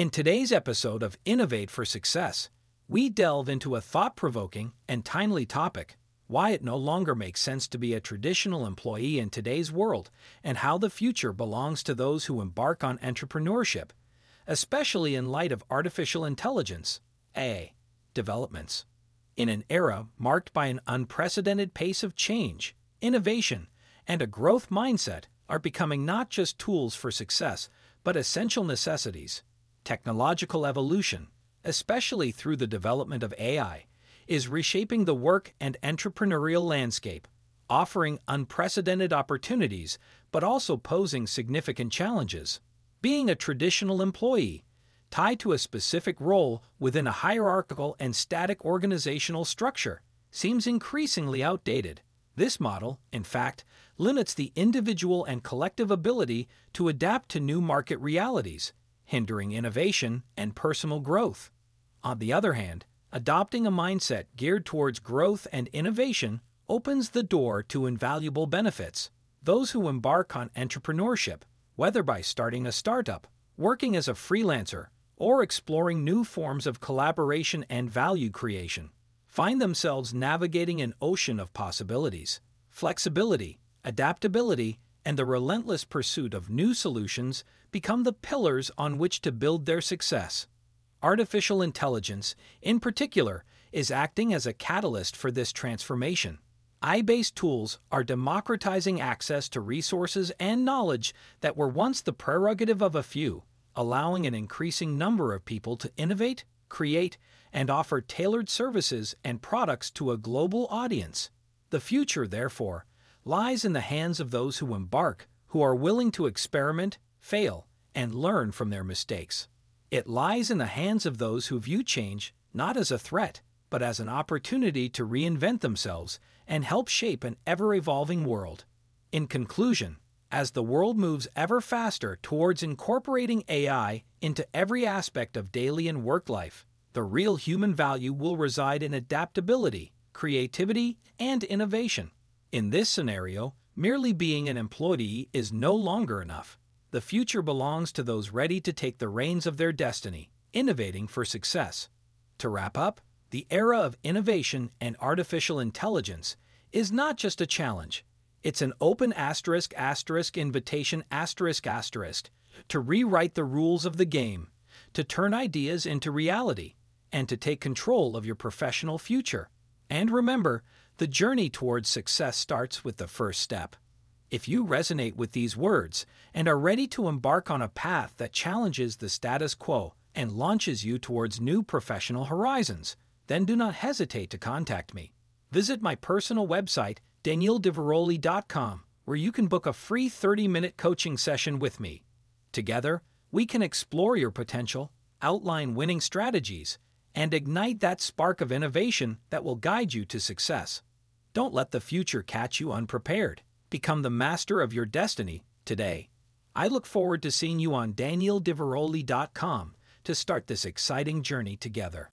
In today's episode of Innovate for Success, we delve into a thought provoking and timely topic why it no longer makes sense to be a traditional employee in today's world, and how the future belongs to those who embark on entrepreneurship, especially in light of artificial intelligence, AI, developments. In an era marked by an unprecedented pace of change, innovation, and a growth mindset are becoming not just tools for success, but essential necessities. Technological evolution, especially through the development of AI, is reshaping the work and entrepreneurial landscape, offering unprecedented opportunities but also posing significant challenges. Being a traditional employee, tied to a specific role within a hierarchical and static organizational structure, seems increasingly outdated. This model, in fact, limits the individual and collective ability to adapt to new market realities, hindering innovation and personal growth. On the other hand, adopting a mindset geared towards growth and innovation opens the door to invaluable benefits. Those who embark on entrepreneurship, whether by starting a startup, working as a freelancer, or exploring new forms of collaboration and value creation, find themselves navigating an ocean of possibilities. Flexibility, adaptability, and the relentless pursuit of new solutions become the pillars on which to build their success. Artificial intelligence, in particular, is acting as a catalyst for this transformation. AI based tools are democratizing access to resources and knowledge that were once the prerogative of a few, allowing an increasing number of people to innovate, create, and offer tailored services and products to a global audience. The future, therefore, lies in the hands of those who embark, who are willing to experiment, fail, and learn from their mistakes. It lies in the hands of those who view change not as a threat, but as an opportunity to reinvent themselves and help shape an ever evolving world. In conclusion, as the world moves ever faster towards incorporating AI into every aspect of daily and work life, the real human value will reside in adaptability, creativity, and innovation. In this scenario, merely being an employee is no longer enough. The future belongs to those ready to take the reins of their destiny, innovating for success. To wrap up, the era of innovation and artificial intelligence is not just a challenge, it's an open asterisk asterisk invitation asterisk asterisk to rewrite the rules of the game, to turn ideas into reality, and to take control of your professional future. And remember, the journey towards success starts with the first step. If you resonate with these words and are ready to embark on a path that challenges the status quo and launches you towards new professional horizons, then do not hesitate to contact me. Visit my personal website, danieldivaroli.com, where you can book a free 30 minute coaching session with me. Together, we can explore your potential, outline winning strategies, and ignite that spark of innovation that will guide you to success. Don't let the future catch you unprepared. Become the master of your destiny today. I look forward to seeing you on danieldivaroli.com to start this exciting journey together.